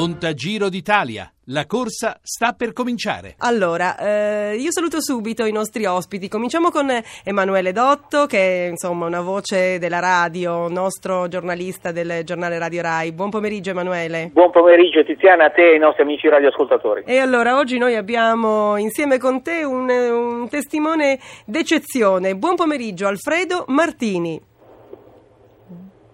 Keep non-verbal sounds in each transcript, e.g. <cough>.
Contagiro d'Italia. La corsa sta per cominciare. Allora, eh, io saluto subito i nostri ospiti. Cominciamo con Emanuele Dotto, che è insomma una voce della radio, nostro giornalista del giornale Radio Rai. Buon pomeriggio Emanuele. Buon pomeriggio Tiziana, a te e ai nostri amici radioascoltatori. E allora, oggi noi abbiamo insieme con te un, un testimone d'eccezione. Buon pomeriggio Alfredo Martini.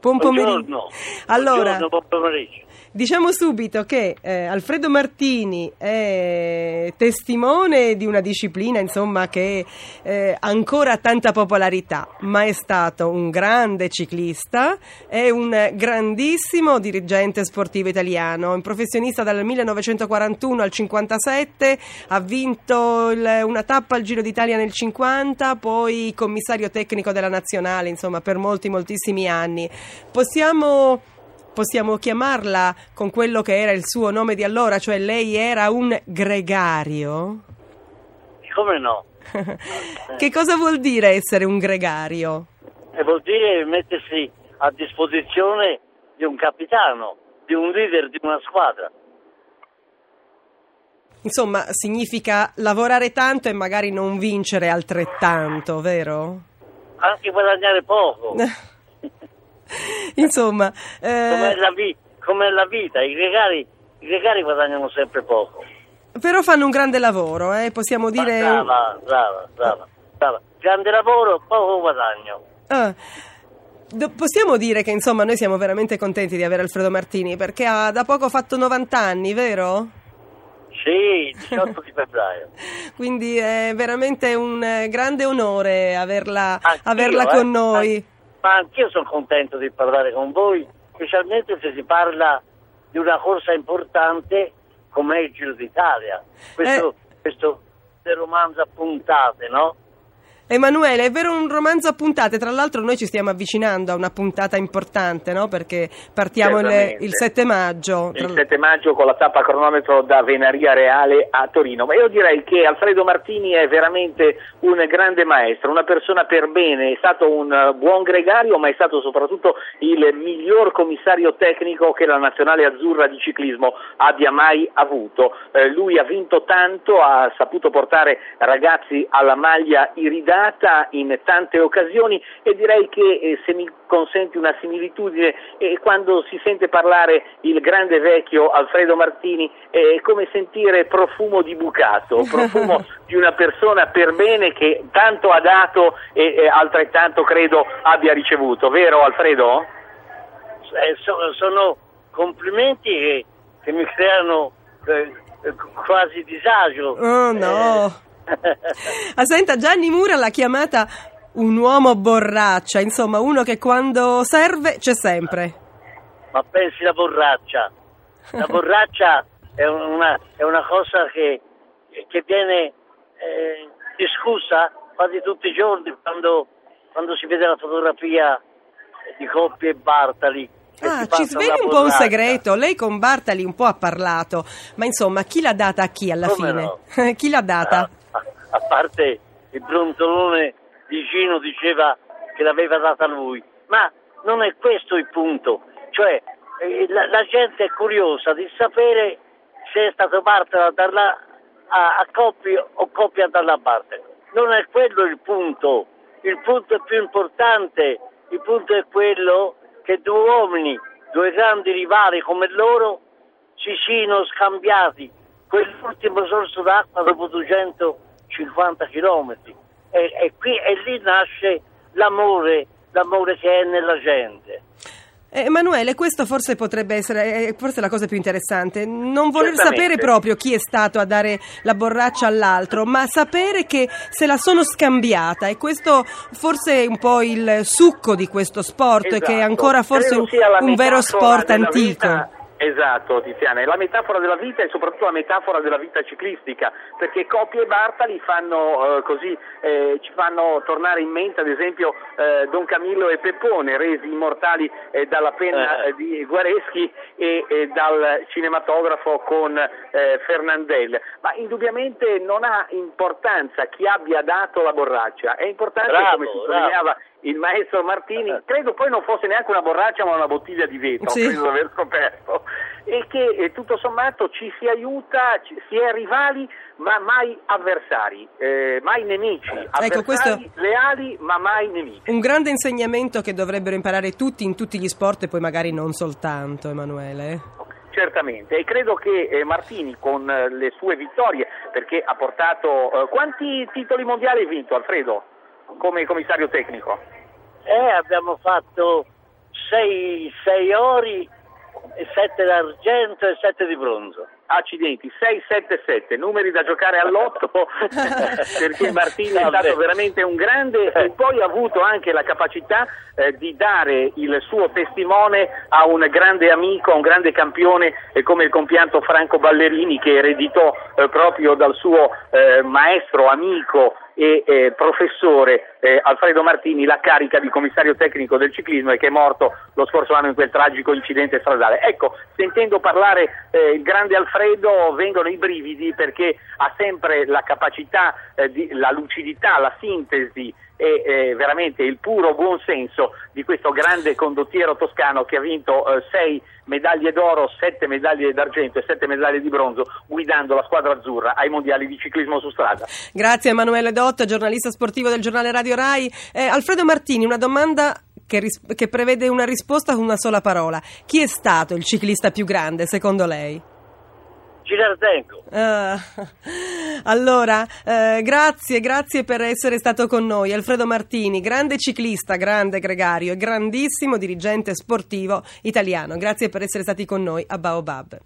Buon pomeriggio. Buongiorno. Allora, Buongiorno, buon pomeriggio. Diciamo subito che eh, Alfredo Martini è testimone di una disciplina insomma, che eh, ancora ha tanta popolarità, ma è stato un grande ciclista, è un grandissimo dirigente sportivo italiano, un professionista dal 1941 al 57, ha vinto il- una tappa al Giro d'Italia nel 50, poi commissario tecnico della nazionale, insomma per molti moltissimi anni. Possiamo possiamo chiamarla con quello che era il suo nome di allora, cioè lei era un gregario? Come no? <laughs> che cosa vuol dire essere un gregario? E vuol dire mettersi a disposizione di un capitano, di un leader di una squadra. Insomma, significa lavorare tanto e magari non vincere altrettanto, vero? Anche guadagnare poco, <laughs> <laughs> Insomma, come, eh, la vi- come la vita. I gregari, I gregari guadagnano sempre poco. però fanno un grande lavoro, eh, possiamo Ma dire... Brava, brava, brava, brava. Grande lavoro, poco guadagno. Ah, do- possiamo dire che insomma noi siamo veramente contenti di avere Alfredo Martini perché ha da poco fatto 90 anni, vero? Sì, 18 di febbraio. <laughs> Quindi è veramente un eh, grande onore averla, averla eh. con noi. Ma anch'io sono contento di parlare con voi, specialmente se si parla di una corsa importante come il Giro d'Italia. Questo, Eh. questo romanzo a puntate, no? Emanuele, è vero un romanzo a puntate, tra l'altro noi ci stiamo avvicinando a una puntata importante, no? Perché partiamo il, il 7 maggio. Il Tra- 7 maggio con la tappa cronometro da Venaria Reale a Torino. Ma io direi che Alfredo Martini è veramente un grande maestro, una persona per bene, è stato un eh, buon gregario, ma è stato soprattutto il miglior commissario tecnico che la nazionale azzurra di ciclismo abbia mai avuto. Eh, lui ha vinto tanto, ha saputo portare ragazzi alla maglia iridata in tante occasioni e direi che eh, se mi consenti una similitudine eh, quando si sente parlare il grande vecchio Alfredo Martini è come sentire profumo di bucato, profumo <laughs> di una persona per bene che tanto ha dato e altrettanto credo abbia ricevuto, vero Alfredo? Eh, so- sono complimenti che, che mi creano eh, eh, quasi disagio. Oh no! Eh, Ah, senta, Gianni Mura l'ha chiamata un uomo borraccia, insomma uno che quando serve c'è sempre. ma pensi la borraccia. La <laughs> borraccia è una, è una cosa che, che viene eh, discussa quasi tutti i giorni quando, quando si vede la fotografia di Coppia e Bartali. Ah, ci una un po' un segreto. Lei con Bartali un po' ha parlato, ma insomma, chi l'ha data a chi alla Come fine? no? <laughs> chi l'ha data? Ah, a, a parte il brontolone di Gino diceva che l'aveva data lui, ma non è questo il punto. Cioè, eh, la, la gente è curiosa di sapere se è stato Bartali a darla a, a Coppi o Coppi a darla a Bartali. Non è quello il punto. Il punto è più importante. Il punto è quello che due uomini, due grandi rivali come loro, si siano scambiati quell'ultimo sorso d'acqua dopo 250 chilometri. E, e e lì nasce l'amore, l'amore che è nella gente. Eh, Emanuele, questo forse potrebbe essere eh, forse la cosa più interessante. Non voler Certamente. sapere proprio chi è stato a dare la borraccia all'altro, ma sapere che se la sono scambiata. E questo forse è un po' il succo di questo sport, che è Esatto. ancora forse un, un vero sport antico. vita. Esatto, Tiziana, è la metafora della vita e soprattutto la metafora della vita ciclistica, perché Coppi e Bartali fanno eh, così, eh, ci fanno tornare in mente ad esempio eh, Don Camillo e Peppone, resi immortali eh, dalla penna Eh. eh, di Guareschi e, e dal cinematografo con eh, Fernandel, ma indubbiamente non ha importanza chi abbia dato la borraccia, è importante Bravo, come bravo. sottolineava il maestro Martini, credo poi non fosse neanche una borraccia ma una bottiglia di vetro, Sì. credo di aver scoperto. e che eh, tutto sommato ci si aiuta, ci, si è rivali ma mai avversari, eh, mai nemici, avversari ecco, questo... leali ma mai nemici. Un grande insegnamento che dovrebbero imparare tutti in tutti gli sport e poi magari non soltanto, Emanuele. Certamente, e credo che eh, Martini con eh, le sue vittorie, perché ha portato... Eh, quanti titoli mondiali hai vinto Alfredo come commissario tecnico? Eh, abbiamo fatto 6 ori, 7 d'argento e 7 di bronzo. Accidenti 677 numeri da giocare all'otto <laughs> perché Martini è stato veramente un grande e poi ha avuto anche la capacità eh, di dare il suo testimone a un grande amico, a un grande campione eh, come il compianto Franco Ballerini che ereditò eh, proprio dal suo eh, maestro, amico e eh, professore eh, Alfredo Martini la carica di commissario tecnico del ciclismo e che è morto lo scorso anno in quel tragico incidente stradale. Ecco, sentendo parlare eh, il grande Alfredo vengono i brividi perché ha sempre la capacità, eh, di, la lucidità, la sintesi e eh, veramente il puro buonsenso di questo grande condottiero toscano che ha vinto eh, sei medaglie d'oro, sette medaglie d'argento e sette medaglie di bronzo guidando la squadra azzurra ai mondiali di ciclismo su strada. Grazie Emanuele Dotta, giornalista sportivo del giornale Radio Rai. Eh, Alfredo Martini, una domanda che, ris- che prevede una risposta con una sola parola. Chi è stato il ciclista più grande secondo lei? Girardengo. Uh, <laughs> allora, uh, grazie, grazie per essere stato con noi. Alfredo Martini, grande ciclista, grande gregario e grandissimo dirigente sportivo italiano. Grazie per essere stati con noi a Baobab.